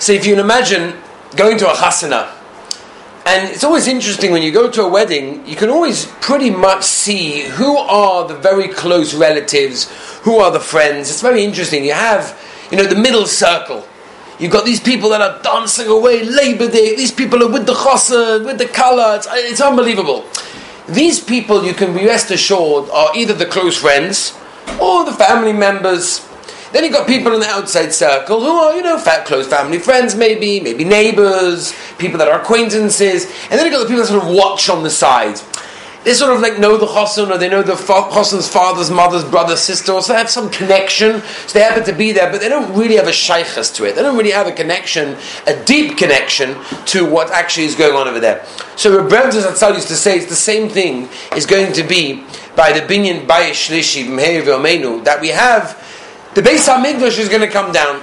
So if you can imagine going to a chasana, and it's always interesting when you go to a wedding, you can always pretty much see who are the very close relatives, who are the friends. It's very interesting. You have, you know, the middle circle. You've got these people that are dancing away Labor Day. These people are with the chassan, with the kallah. It's, it's unbelievable. These people, you can be rest assured, are either the close friends or the family members then you've got people in the outside circle who are, you know, fat, close family friends, maybe, maybe neighbors, people that are acquaintances, and then you've got the people that sort of watch on the side. They sort of like know the chassan, or they know the chassan's father's, mother's, brother, sister, so they have some connection, so they happen to be there, but they don't really have a shaykhs to it. They don't really have a connection, a deep connection to what actually is going on over there. So Rebbe Zatzal used to say it's the same thing is going to be by the binyan bayish shlishi that we have the Beis Hamikdash is going to come down.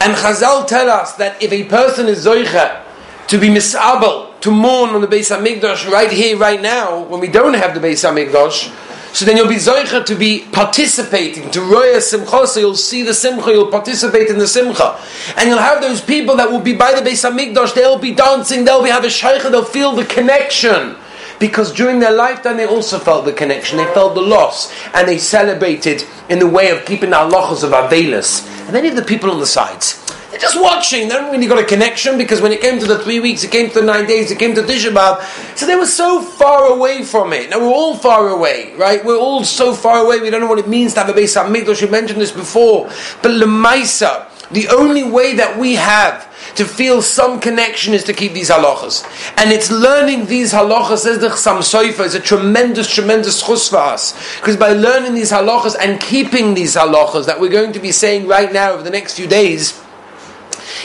And Chazal tell us that if a person is zoicha to be misabel, to mourn on the Beis Hamikdash right here, right now, when we don't have the Beis Hamikdash, so then you'll be zoicha to be participating, to roya simcha, so you'll see the simcha, you'll participate in the simcha. And you'll have those people that will be by the Beis Hamikdash, they'll be dancing, they'll be have a shaycha, they'll feel the connection because during their lifetime they also felt the connection, they felt the loss, and they celebrated in the way of keeping the halachas of Avelis. And then have the people on the sides. They're just watching. They haven't really got a connection because when it came to the three weeks, it came to the nine days, it came to Tisha. So they were so far away from it. Now we're all far away, right? We're all so far away. We don't know what it means to have a Beis Hamikdash. You mentioned this before, but Lemaisa, the only way that we have to feel some connection is to keep these halachas. And it's learning these halachas, as the Chassam Soifa, is a tremendous, tremendous chus for us. Because by learning these halachas and keeping these halachas that we're going to be saying right now over the next few days,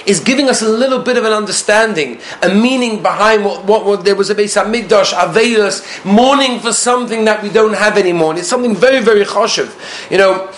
is giving us a little bit of an understanding, a meaning behind what, what, what there was a Beis Hamikdash, Avedas, mourning for something that we don't have anymore. And it's something very, very choshev. You know,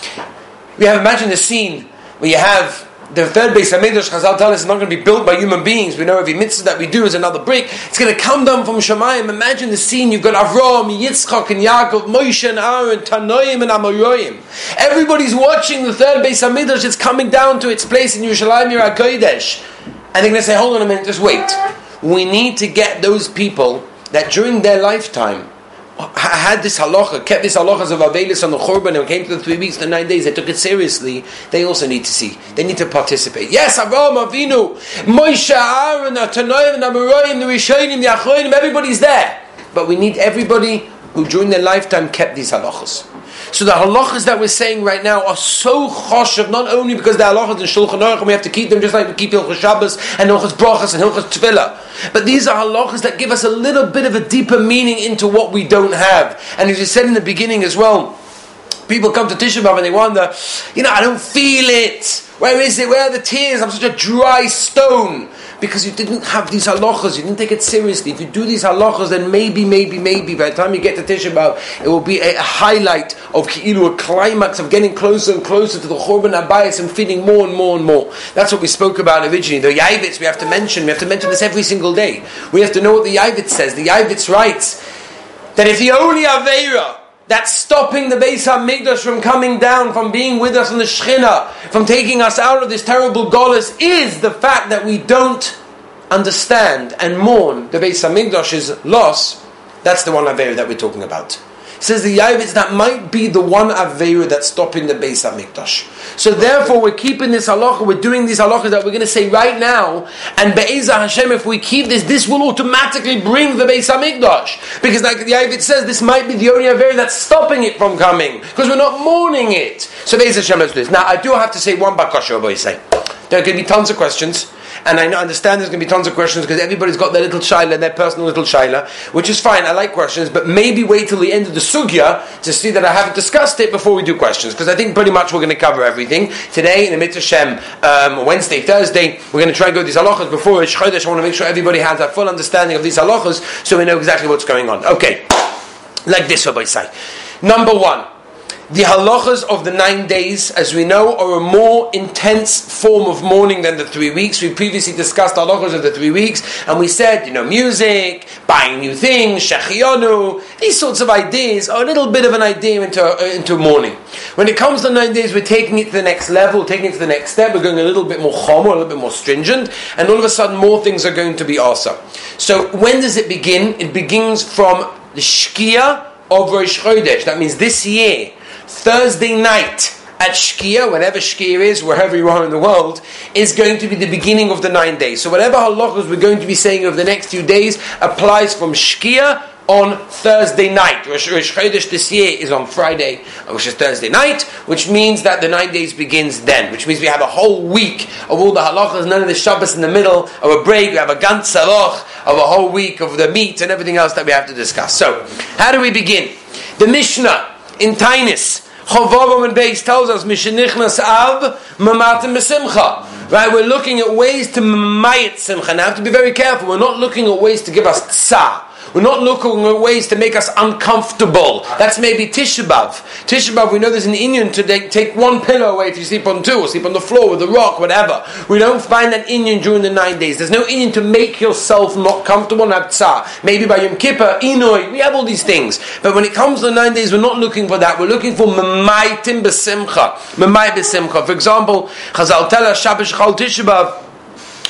we have imagined a scene where you have the third Beis Hamikdash, Chazal tell us, is not going to be built by human beings. We know every mitzvah that we do is another brick. It's going to come down from Shemayim. Imagine the scene. You've got Avram, Yitzchak, and Yaakov, Moshe, and Aaron, Tanoim, and Amoyoim. Everybody's watching the third Beis Hamikdash. It's coming down to its place in Yerushalayim, Yer Kodesh. And they're going to say, hold on a minute, just wait. We need to get those people that during their lifetime had this halacha, kept this halachas of Avelis on the Churban and came to the three weeks, the nine days, they took it seriously, they also need to see. They need to participate. Yes, Avraham Avinu, Moshe, Aaron, the Amoraim, the Rishonim, the Achronim, everybody's there. But we need everybody who during their lifetime kept these halachas. So the halachas that we're saying right now are so choshev, not only because the halachas in Shulchan Aruch, and we have to keep them just like we keep Hilchas Shabbos and Hilchas Brachas and Hilchas Tefillah, but these are halachas that give us a little bit of a deeper meaning into what we don't have. And as you said in the beginning as well, people come to Tisha B'Av and they wonder, you know, I don't feel it. Where is it? Where are the tears? I'm such a dry stone because you didn't have these halachas, you didn't take it seriously. If you do these halachas, then maybe, maybe, maybe by the time you get to Tisha B'av, it will be a, highlight of Ki'ilu, a climax of getting closer and closer to the Churban Abayis and feeling more and more and more. That's what we spoke about originally. The Yavitz we have to mention, we have to mention this every single day. We have to know what the Yavitz says. The Yavitz writes that if the only Aveira that's stopping the Beis HaMikdash from coming down, from being with us in the Shechina, from taking us out of this terrible Golis, is the fact that we don't understand and mourn the Beis HaMikdash's loss. That's the one Aveira that we're talking about says the Yavitz, that might be the one Aveira that's stopping the Beis HaMikdash. So therefore, we're keeping this halacha, we're doing these halachas that we're going to say right now, and Be'ezah Hashem, if we keep this, this will automatically bring the Beis HaMikdash. Because like the Yavitz says, this might be the only Aveira that's stopping it from coming, because we're not mourning it. So Be'ezah Hashem, let's do this. Now, I do have to say one bakasha, boy say. There are going to be tons of questions. And I understand there's going to be tons of questions because everybody's got their little shaila, their personal little shaila, which is fine. I like questions, but maybe wait till the end of the sugya to see that I haven't discussed it before we do questions because I think pretty much we're going to cover everything today in the mitzvah Shem um, Wednesday, Thursday. We're going to try and go these halachas before Rosh Chodesh. I want to make sure everybody has a full understanding of these halachas so we know exactly what's going on. Okay, like this, Rabbi say. Number one The halachas of the nine days, as we know, are a more intense form of mourning than the three weeks. We previously discussed halachas of the three weeks, and we said, you know, music, buying new things, shechionu, these sorts of ideas are a little bit of an idea into, uh, into mourning. When it comes to nine days, we're taking it to the next level, taking it to the next step, we're going a little bit more chom, a little bit more stringent, and all of a sudden more things are going to be also. So when does it begin? It begins from the Shkia of Rosh Chodesh. That means this year, Thursday night at Shkia, whenever Shkia is, wherever you are in the world, is going to be the beginning of the nine days. So whatever halachas we're going to be saying over the next few days applies from Shkia on Thursday night. Rosh, Rosh Chodesh this year is on Friday, which is Thursday night, which means that the nine days begins then, which means we have a whole week of all the halachas, none of the Shabbos in the middle, of a break, we have a ganz of a whole week of the meat and everything else that we have to discuss. So, how do we begin? The Mishnah in Tainis, Chovavam and Beis tells us, Mishenichnas Av, Mamatim Besimcha. Right, we're looking at ways to mayit simcha. Now, I have to be very careful. We're not looking at ways to give us tsah. We're not looking at ways to make us uncomfortable. That's maybe Tisha B'av. we know there's an inyan to take one pillow away if you sleep on two, or sleep on the floor with a rock, whatever. We don't find that inyan during the nine days. There's no inyan to make yourself not comfortable and have. Maybe by Yom Kippur, Inoi, we have all these things. But when it comes to the nine days, we're not looking for that. We're looking for Memaitim B'Simcha. Memai B'Simcha. For example, Chazal tell us Shabbos Chal Tisha B'av,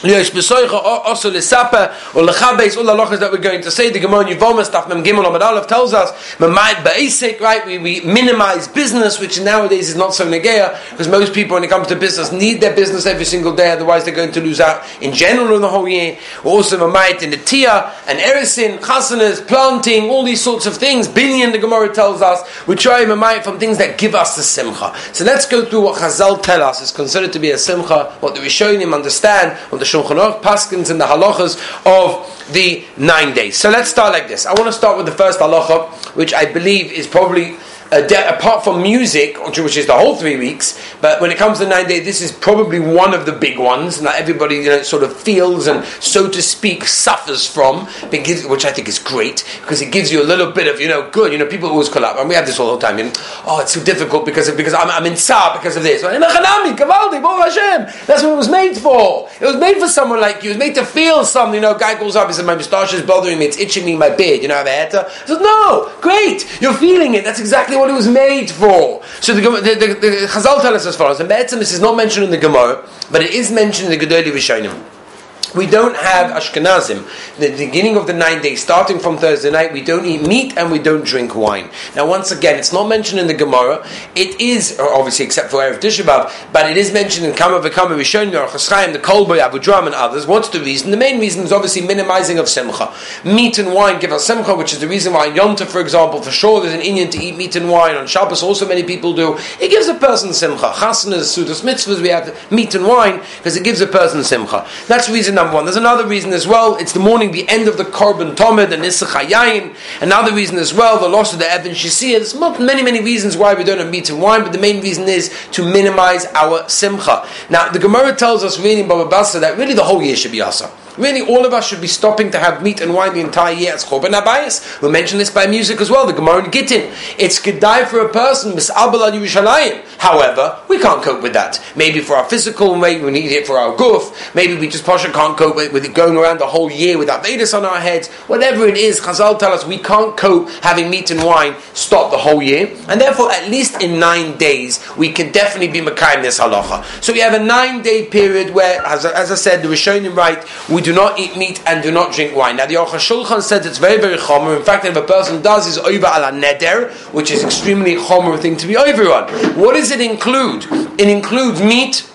Yesh besoicha also lesapa or lechabes all halachas that we're going to say. The Gemara Yevoma stuff Mem Gimel Amad Aleph tells us Memait basic right. We, we minimize business, which nowadays is not so negeya because most people when it comes to business need their business every single day. Otherwise, they're going to lose out in general in the whole year. Also Memait in the Tia and Erisin, chasanas, planting, all these sorts of things. Binyan the Gemara tells us we try Memait from things that give us the simcha. So let's go through what Chazal tell us is considered to be a simcha. What the Rishonim understand. What the Shulchan Aruch, Paskins, and the halachas of the nine days. So let's start like this. I want to start with the first halacha, which I believe is probably de- apart from music, which is the whole three weeks, but when it comes to nine days, this is probably one of the big ones that everybody you know, sort of feels and, so to speak, suffers from, because, which I think is great because it gives you a little bit of you know good. You know, people always call up, and we have this all the time. You know, oh, it's so difficult because of, because I'm, I'm in sa because of this. That's what it was made for. It was made for someone like you. It was made to feel something. You know, guy goes up, he says, "My moustache is bothering me. It's itching me in my beard." You know, I have a hair. I said, "No, great. You're feeling it. That's exactly what it was made for. So the, the, the, the Chazal tell us as follows, and Be'etzim this is not mentioned in the Gemara, but it is mentioned in the Gedoli Rishonim we don't have Ashkenazim. The beginning of the nine days, starting from Thursday night, we don't eat meat and we don't drink wine. Now, once again, it's not mentioned in the Gemara. It is, uh, obviously, except for Erev Tisha but it is mentioned in Kama V'Kama Rishonim, Chaim, the Kolboy, Abu Dram, and others. What's the reason? The main reason is obviously minimizing of Simcha. Meat and wine give us Simcha, which is the reason why Yom Tov, for example, for sure there's an inyan to eat meat and wine. On Shabbos, also many people do. It gives a person Simcha. Chasnas, Sudas Mitzvahs, we have meat and wine because it gives a person Simcha. That's the reason number one. There's another reason as well. It's the morning, the end of the Korban Tomid and Issach Another reason as well, the loss of the Evan Shisia. There's many, many reasons why we don't have meat and wine, but the main reason is to minimize our Simcha. Now, the Gemara tells us reading Baba Basra that really the whole year should be Asa. Really, all of us should be stopping to have meat and wine the entire year as Chorban. We mentioned this by music as well, the Gemara in Gittin. It's Kedai for a person, Mis'abal al Yerushalayim. However, we can't cope with that. Maybe for our physical, maybe we need it for our goof, maybe we just Pasha can't cope with, with, it going around the whole year without Vedas on our heads. Whatever it is, Chazal tell us we can't cope having meat and wine stop the whole year. And therefore, at least in nine days, we can definitely be Makayim this halacha. So we have a nine day period where, as, as I said, the Rishonim right, we do not eat meat and do not drink wine. Now the Aruch Shulchan says it's very, very chomer. In fact, if a person does is over ala neder, which is extremely chomer thing to be over on. What does it include? It includes meat,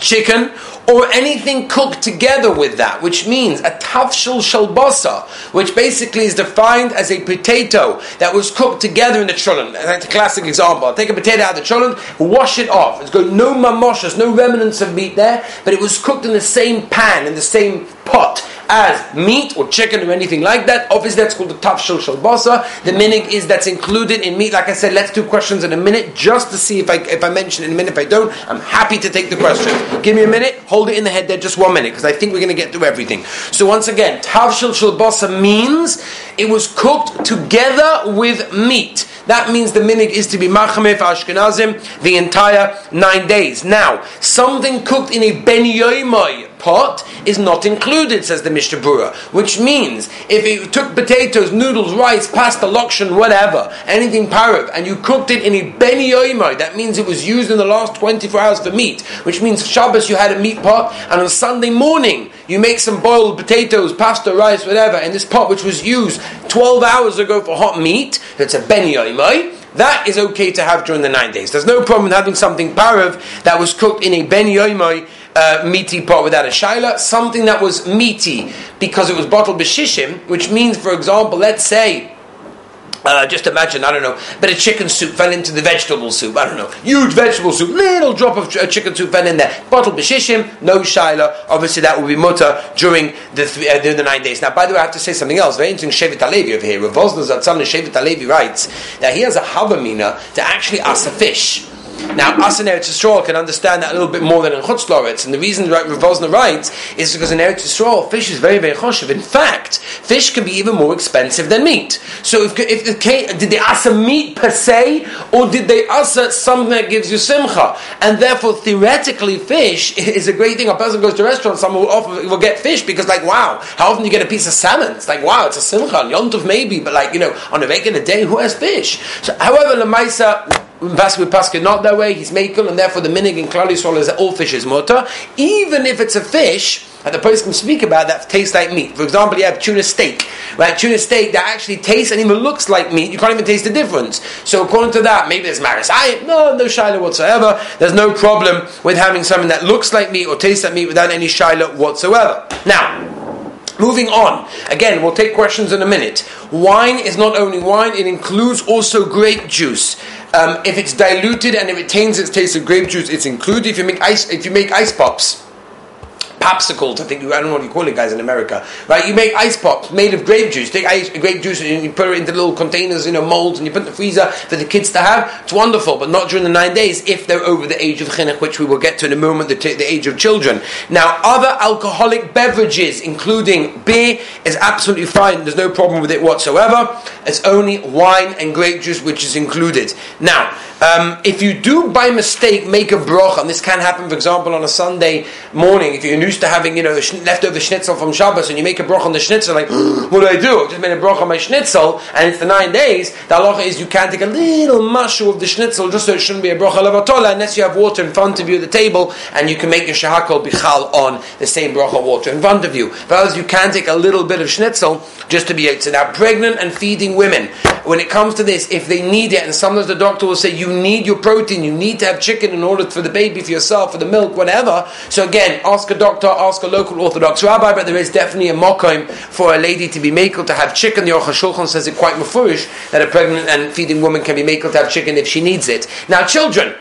chicken, or anything cooked together with that, which means a tafshil shalbasa, which basically is defined as a potato that was cooked together in the cholent. That's a classic example. I'll take a potato out of the cholent, wash it off. It's got no mamoshas, no remnants of meat there, but it was cooked in the same pan, in the same pot as meat or chicken or anything like that. Obviously, that's called the tafshil shalbasa. The minig is that's included in meat. Like I said, let's do questions in a minute just to see if I if I mention in a minute. If I don't, I'm happy to take the question. Give me a minute. Hold it in the head there just one minute because I think we're going to get through everything. So once again, tavshil shalbasa means it was cooked together with meat. that means the minig is to be machmir for Ashkenazim the entire nine days. Now, something cooked in a ben yoimoy pot is not included, says the Mishnah Berurah, which means if you took potatoes, noodles, rice, pasta, lokshan, whatever, anything parav, and you cooked it in a ben yoimoy, that means it was used in the last 24 hours for meat, which means Shabbos you had a meat pot, and on Sunday morning you make some boiled potatoes, pasta, rice, whatever, in this pot which was used 12 hours ago for hot meat, that's a ben yoimoy, that is okay to have during the nine days. There's no problem having something parav that was cooked in a ben yoimoy uh, meaty pot without a shaila, something that was meaty because it was bottled b'shishim, which means, for example, let's say uh, just imagine, I don't know, but a chicken soup fell into the vegetable soup. I don't know, huge vegetable soup, little drop of ch- chicken soup fell in there. Bottle b'shishim, no shaila. Obviously, that will be mutter during the th- uh, during the nine days. Now, by the way, I have to say something else. Very interesting. Shevet Halevi over here. Wosner Zatzal Shevet Halevi writes that he has a havamina to actually ask a fish. Now, us in Eretz Yisrael can understand that a little bit more than in Chutz Loretz, and the reason Rav Wosner writes is because in Eretz Yisrael, fish is very, very choshev. In fact, fish can be even more expensive than meat. So, if, if the did they asa meat per se, or did they asa something that gives you simcha? And therefore, theoretically, fish is a great thing. A person goes to a restaurant, someone will offer will get fish because, like, wow, how often do you get a piece of salmon? It's like, wow, it's a simcha on Yontov maybe, but like, you know, on a regular day, who has fish? So, however, Vasquez Pascha not that way, he's makel, and therefore the minig in Klal Yisrael is that all fish is mutter. Even if it's a fish, and the person can speak about that tastes like meat. For example, you have tuna steak, right? Tuna steak that actually tastes and even looks like meat. You can't even taste the difference. So according to that, maybe there's maris. I no no shiloh whatsoever. There's no problem with having something that looks like meat or tastes like meat without any shiloh whatsoever. Now. Moving on. Again, we'll take questions in a minute. Wine is not only wine, it includes also grape juice. Um, if it's diluted and it retains its taste of grape juice, it's included. If you make ice, if you make ice pops, popsicles. I think I don't know what you call it, guys, in America, right? You make ice pops made of grape juice. Take ice, grape juice and you put it into little containers, you know, molds, and you put in the freezer for the kids to have. It's wonderful, but not during the nine days if they're over the age of chinuch, which we will get to in a moment. The, t- the age of children. Now, other alcoholic beverages, including beer, is absolutely fine. There's no problem with it whatsoever. It's only wine and grape juice which is included. Now. Um, if you do by mistake make a broch, and this can happen, for example, on a Sunday morning, if you're used to having you know leftover schnitzel from Shabbos, and you make a broch on the schnitzel, like what do I do? I just made a broch on my schnitzel, and it's the nine days. The halacha is you can't take a little mashu of the schnitzel just so it shouldn't be a broch alevatola unless you have water in front of you at the table, and you can make your shahakol bichal on the same broch of water in front of you. But otherwise, you can take a little bit of schnitzel just to be to. Now, pregnant and feeding women, when it comes to this, if they need it, and sometimes the doctor will say you need your protein, you need to have chicken in order for the baby, for yourself, for the milk, whatever. So again, ask a doctor, ask a local Orthodox rabbi, but there is definitely a mokim for a lady to be makel to have chicken. The Aruch HaShulchan says it quite mafurish that a pregnant and feeding woman can be makel to have chicken if she needs it. Now, children,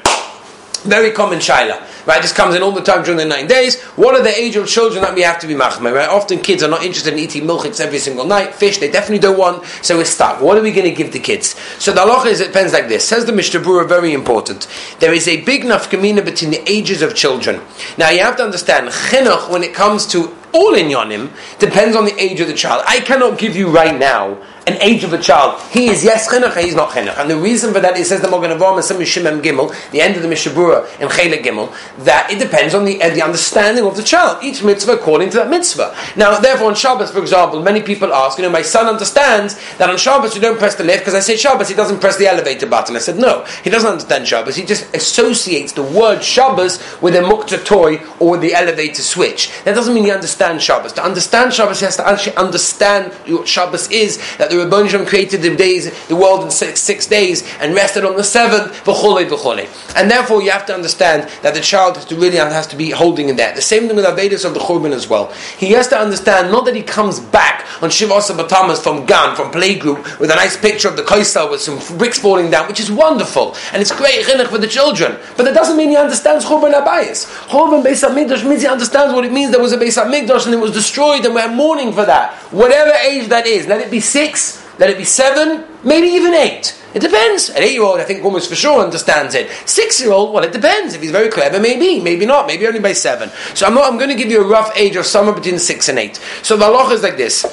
very common shaila. Right, this comes in all the time during the nine days. What are the age of children that we have to be machmer? Right, often kids are not interested in eating milchiks every single night. Fish, they definitely don't want. So we're stuck. What are we going to give the kids? So the halacha is it depends like this. Says the Mishnah very important. There is a big nafkamina between the ages of children. Now you have to understand chinuch when it comes to all in yonim depends on the age of the child. I cannot give you right now an age of a child. He is yes chinuch, he is not chinuch. And the reason for that, it says the Mogan Avam and Shimem Gimel, the end of the Mishnah Berurah in Chelik Gimel, that it depends on the, uh, the understanding of the child. Each mitzvah according to that mitzvah. Now, therefore, on Shabbos, for example, many people ask, you know, my son understands that on Shabbos you don't press the lift because I say Shabbos, he doesn't press the elevator button. I said no, he doesn't understand Shabbos. He just associates the word Shabbos with a mukta toy or the elevator switch. That doesn't mean he understands Shabbos. To understand Shabbos, he has to actually understand what Shabbos is. That the Rebbeinu created the days, the world in six, six days, and rested on the seventh. V'cholei v'cholei. And therefore, you have to understand that the child has to really has to be holding in that. The same thing with Avedis of the Churban as well. He has to understand not that he comes back on Shivasa Batamas from Gan, from playgroup, with a nice picture of the Kaisel with some bricks falling down, which is wonderful, and it's great chinuch for the children. But that doesn't mean he understands Churban Abayis. Churban Beis Hamikdash means he understands what it means. There was a Beis Hamikdash and it was destroyed, and we're mourning for that. Whatever age that is, let it be six let it be seven, maybe even eight. It depends. An eight-year-old, I think, almost for sure understands it. Six-year-old, well, it depends. If he's very clever, maybe, maybe not, maybe only by seven. So I'm, not, I'm going to give you a rough age of somewhere between six and eight. So the halacha is like this: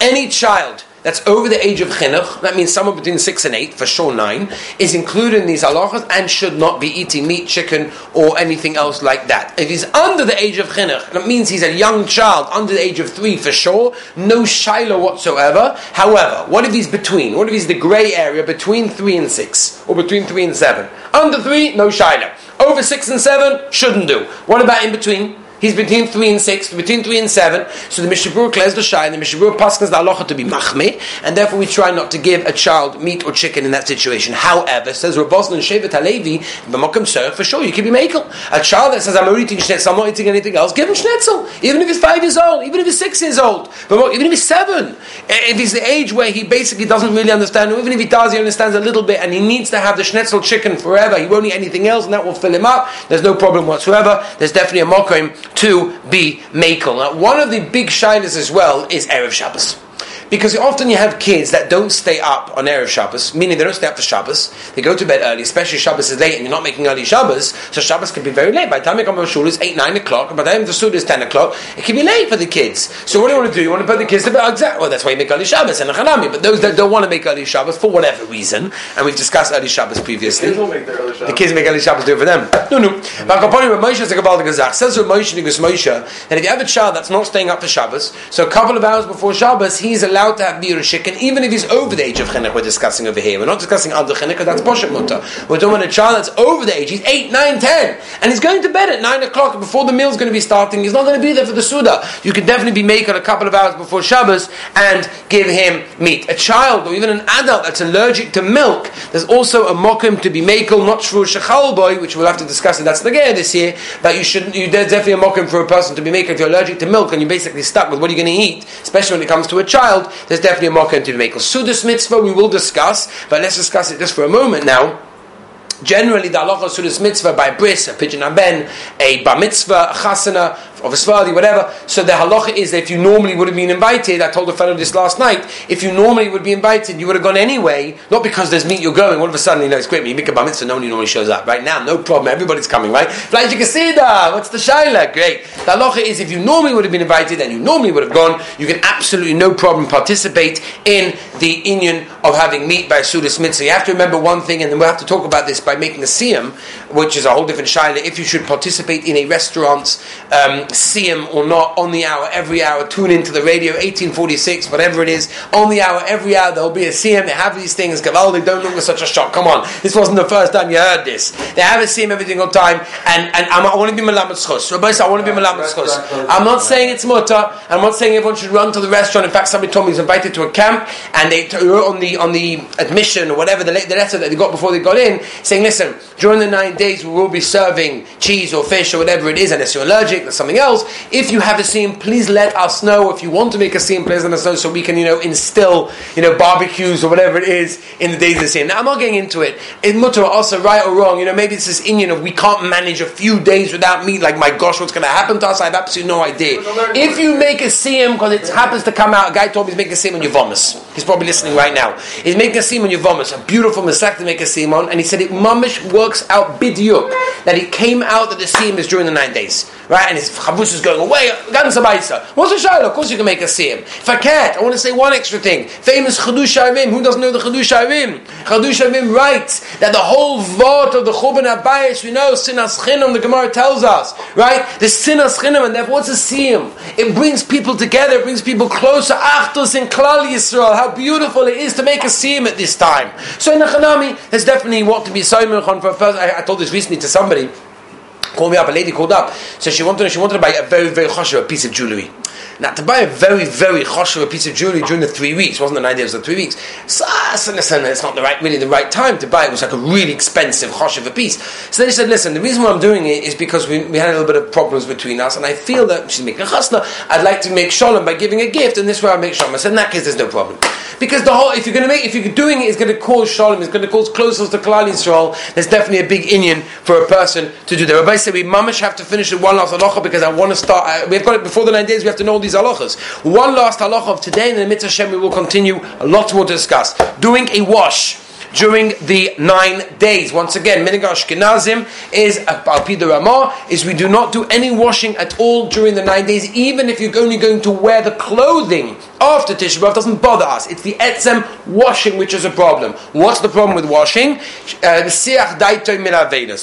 any child that's over the age of chinuch, that means somewhere between six and eight, for sure nine, is included in these halachas and should not be eating meat, chicken, or anything else like that. If he's under the age of chinuch, that means he's a young child, under the age of three for sure, no shiloh whatsoever. However, what if he's between? What if he's the grey area between three and six, or between three and seven? Under three, no shiloh. Over six and seven, shouldn't do. What about in between? He's between three and six, between three and seven. So the Mishabur clears the shy, and the Mishabur passes the halacha to be machme, and therefore we try not to give a child meat or chicken in that situation. However, says Rabbosn and Shevet Halevi, b'makom serve for sure you can be makel. A child that says I'm eating schnitzel, I'm not eating anything else, give him schnitzel, even if he's five years old, even if he's six years old, even if he's seven. If he's the age where he basically doesn't really understand, or even if he does, he understands a little bit, and he needs to have the schnitzel chicken forever. He won't eat anything else, and that will fill him up. There's no problem whatsoever. There's definitely a mokim to be makel. Now, one of the big shinas as well is Erev Shabbos. Because often you have kids that don't stay up on Erev Shabbos, meaning they don't stay up for Shabbos. They go to bed early, especially Shabbos is late and you're not making early Shabbos, so Shabbos can be very late. By the time you come to shul, it's 8, 9 o'clock, and by the time the Suda is 10 o'clock, it can be late for the kids. So what do you want to do? You want to put the kids to bed? Exactly. Well, that's why you make early Shabbos and a Chanami. But those that don't want to make early Shabbos, for whatever reason, and we've discussed early Shabbos previously. The kids will make their early Shabbos. The kids make early Shabbos do it for them. No, no. But Kaponi Rav Moshe is a Gabaldik Gazach. Says Rav Moshe Nigus Moshe that if you have a child that's not staying up for Shabbos, so a couple of hours before Shabbos, he's allowed to have beer and even if he's over the age of chinuch. We're discussing over here. We're not discussing under chinuch because that's poshet mutter. We're talking about a child that's over the age. He's eight, nine, ten, and he's going to bed at nine o'clock before the meal's going to be starting. He's not going to be there for the suda. You can definitely be making a couple of hours before Shabbos and give him meat. A child or even an adult that's allergic to milk, there's also a mokum to be makel, not shvu shechal boy, which we'll have to discuss, and that's the gear this year. But you shouldn't. You, there's definitely a mokim for a person to be makel if you're allergic to milk and you're basically stuck with what you're you going to eat, especially when it comes to a child. There's definitely a mokim to be makel. Sudas mitzvah we will discuss, but let's discuss it just for a moment now. Generally, the halacha sudas mitzvah by bris, a pigeon aben, a bar mitzvah, a chasana, of a svadi, whatever. So the halacha is that if you normally would have been invited, I told a fellow this last night, if you normally would be invited, you would have gone anyway, not because there's meat you're going, all of a sudden, you know, it's great, you make a mitzvah, nobody normally shows up. Right now, no problem, everybody's coming, right? Flash Kasida, what's the shaila? Great. The halacha is if you normally would have been invited and you normally would have gone, you can absolutely no problem participate in the union of having meat by Sudas mitzvah. You have to remember one thing, and then we'll have to talk about this by making a siyam, which is a whole different shaila, if you should participate in a restaurant's um, siyam or not on the hour, every hour, tune into the radio, 1846, whatever it is, on the hour, every hour, there'll be a siyam, they have these things, Gavaldi, don't look at such a shock, come on, this wasn't the first time you heard this. They have a siyam every single time, and, and I'm, i want to be Malamed Schos. Rabbi I want to be Malamed Schos. I'm not saying it's mutter, I'm not saying everyone should run to the restaurant, in fact, somebody told me he was invited to a camp, and they wrote on the, on the admission, or whatever, the, the letter that they got before they got in, saying, listen, during the nine days we will be serving cheese or fish or whatever it is, unless you're allergic, or something else, if you have a siyam, please let us know. If you want to make a siyam, please let us know so we can, you know, instill, you know, barbecues or whatever it is in the days of the siyam. Now, I'm not getting into it. In mutter also right or wrong, you know, maybe it's this inyan of we can't manage a few days without meat. Like, my gosh, what's going to happen to us? I have absolutely no idea. If you make a siyam because it happens to come out, a guy told me he's making a siyam on Yevamos. He's probably listening right now. He's making a siyam on Yevamos, a beautiful masak to make a siyam on, and he said it mamish works out bidyuk that it came out that the siyam is during the nine days, right? And his chavus is going away. What's the shaila? Of course you can make a siyam. If I can't, I want to say one extra thing. Famous Chadush Avim. Who doesn't know the Chadush Avim? Chadush Avim writes that the whole vort of the Churban Abayis, we know, Sinas Chinam, the Gemara tells us, right? The Sinas Chinam, and therefore what's a siyam? It brings people together, it brings people closer. Achtos in Klal Yisrael. How beautiful it is to make a siyam at this time. So in the Chanami, there's definitely what to be Simon for first. I, I told this recently to somebody called me up, a lady called up, so she wanted, she wanted to buy a very, very choshev, a piece of jewelry. Now, to buy a very, very choshev, piece of jewelry during the three weeks, wasn't the nine days, it was the three weeks, so, ah, so listen, it's not the right, really the right time to buy it. It was like a really expensive choshev piece. So they said, listen, the reason why I'm doing it is because we, we had a little bit of problems between us, and I feel that she's making a chasna, I'd like to make shalom by giving a gift, and this way I make shalom. I said, in that case, there's no problem. Because the whole, if you're going to make, if you're doing it, it's going to cause shalom, it's going to cause closeness to Klal Yisrael, there's definitely a big inyan for a person to do that. Rabbi said, we mamish have to finish with one last halacha because I want to start, we've got it before the nine days, we have to know all these halachas. One last halacha of today, and in the mitzvah we will continue, a lot more to discuss. Doing a wash during the nine days. Once again, Minig Ashkenazim is, Alpi the Ramah, is we do not do any washing at all during the nine days, even if you're only going to wear the clothing after Tisha B'Av, doesn't bother us. It's the etzem washing which is a problem. What's the problem with washing? Uh,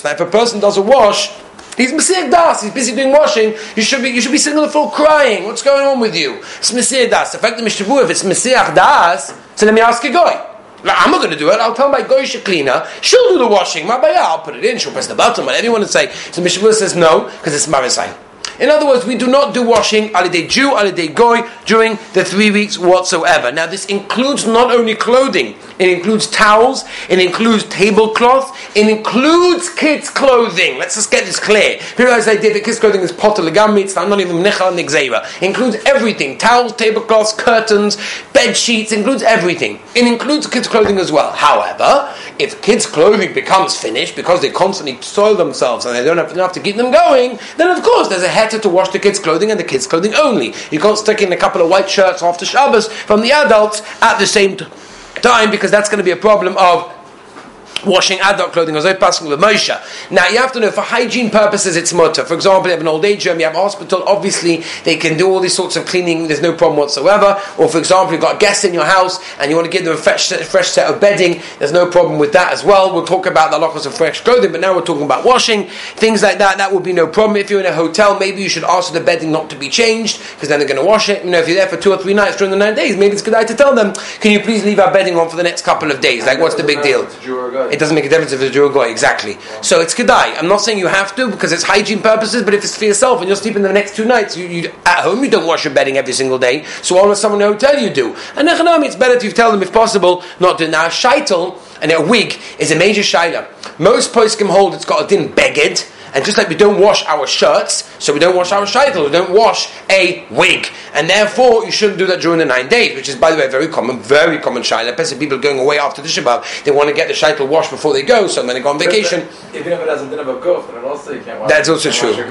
now, if a person does a wash, He's Messiah Das. He's busy doing washing. You should be, you should be sitting on the floor crying. What's going on with you? It's Messiah Das. The fact that Mishtavu, if it's Messiah Das, so let me ask a guy. I'm not going to do it. I'll tell my goyish cleaner. She'll do the washing. My I'll put it in. She'll press the button. But want to say. So Mishnah says no because it's Marisai. In other words, we do not do washing aliday Jew, aliday goy during the three weeks whatsoever. Now, this includes not only clothing, it includes towels, it includes tablecloth, it includes kids' clothing. Let's just get this clear. People always say that kids' clothing is potter legami, it's not even necha nigzeira. It includes everything towels, tablecloths, curtains, bed sheets, includes everything. It includes kids' clothing as well. However, if kids' clothing becomes finished because they constantly soil themselves and they don't have enough to keep them going, then of course there's a head to wash the kids' clothing and the kids' clothing only. You can't stick in a couple of white shirts after Shabbos from the adults at the same time because that's going to be a problem of washing adult clothing as passing with Moshe. Now you have to know for hygiene purposes it's mutter. For example, you have an old age home, you have a hospital, obviously they can do all these sorts of cleaning, there's no problem whatsoever. Or for example, you've got guests in your house and you want to give them a fresh, fresh set of bedding, there's no problem with that as well. We'll talk about the lockers of fresh clothing, but now we're talking about washing, things like that, that would be no problem. If you're in a hotel, maybe you should ask for the bedding not to be changed, because then they're going to wash it. You know, if you're there for two or three nights during the nine days, maybe it's a good idea to tell them, can you please leave our bedding on for the next couple of days? Like, what's the big deal? It doesn't make a difference if it's a Jew or Goy, exactly. So it's Kedai. I'm not saying you have to because it's hygiene purposes, but if it's for yourself and you're sleeping the next two nights, you, you, at home you don't wash your bedding every single day, so why would someone in a hotel you do? And Nechanami, it's better to tell them if possible not to. Now, Shaitel and a wig is a major shaila. Most poskim hold it's got a din beged, and just like we don't wash our shirts, so we don't wash our shaitel, we don't wash a wig. And therefore, you shouldn't do that during the nine days, which is, by the way, very common, very common shaitel. Especially people going away after the Shabbat, they want to get the shaitel washed before they go, so when they go on vacation. Even if it has a din of a guf, then also you can't wash That's also true.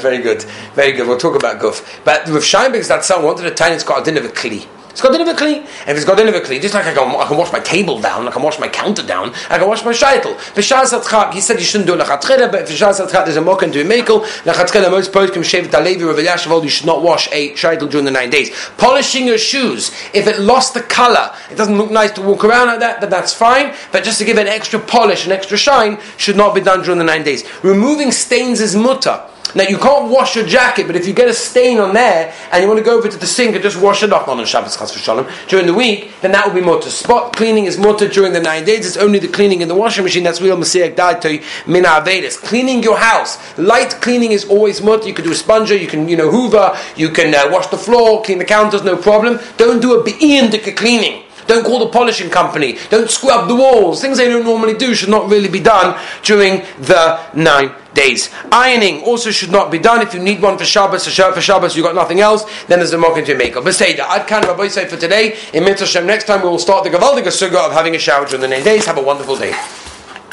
very good. Very good. We'll talk about guf. But with Scheinberg's, that son wanted a time, it's got a din of a kli. It's got Dinivakli. And if it's got Dinivakli, just like I can, I can wash my table down, I can wash my counter down, I can wash my shaitel. B'shas atchak, he said you shouldn't do lechatchila, but if b'shas atchak there's a mok and do a mekel, lechatchila, most poskim shevet alevi or you should not wash a shaitel during the nine days. Polishing your shoes, if it lost the color, it doesn't look nice to walk around like that, but that's fine. But just to give it an extra polish, an extra shine, should not be done during the nine days. Removing stains is mutter. Now you can't wash your jacket, but if you get a stain on there and you want to go over to the sink and just wash it off, not on Shabbos Chas Shalom, during the week, then that will be mutter. Spot cleaning is mutter during the nine days. It's only the cleaning in the washing machine that's real Messiah Daitoi Mina Avedis. Cleaning your house, light cleaning is always mutter. You can do a sponger, you can you know hoover, you can uh, wash the floor, clean the counters, no problem. Don't do a be'indika cleaning. Don't call the polishing company. Don't scrub the walls. Things they don't normally do should not really be done during the nine days. Ironing also should not be done. If you need one for Shabbos, a shirt for Shabbos, you've got nothing else, then there's a mock to make up. But say that. I'd kind of say for today. In Mitzvah next time we will start the Gavaldiga Suga of having a shower during the nine days. Have a wonderful day.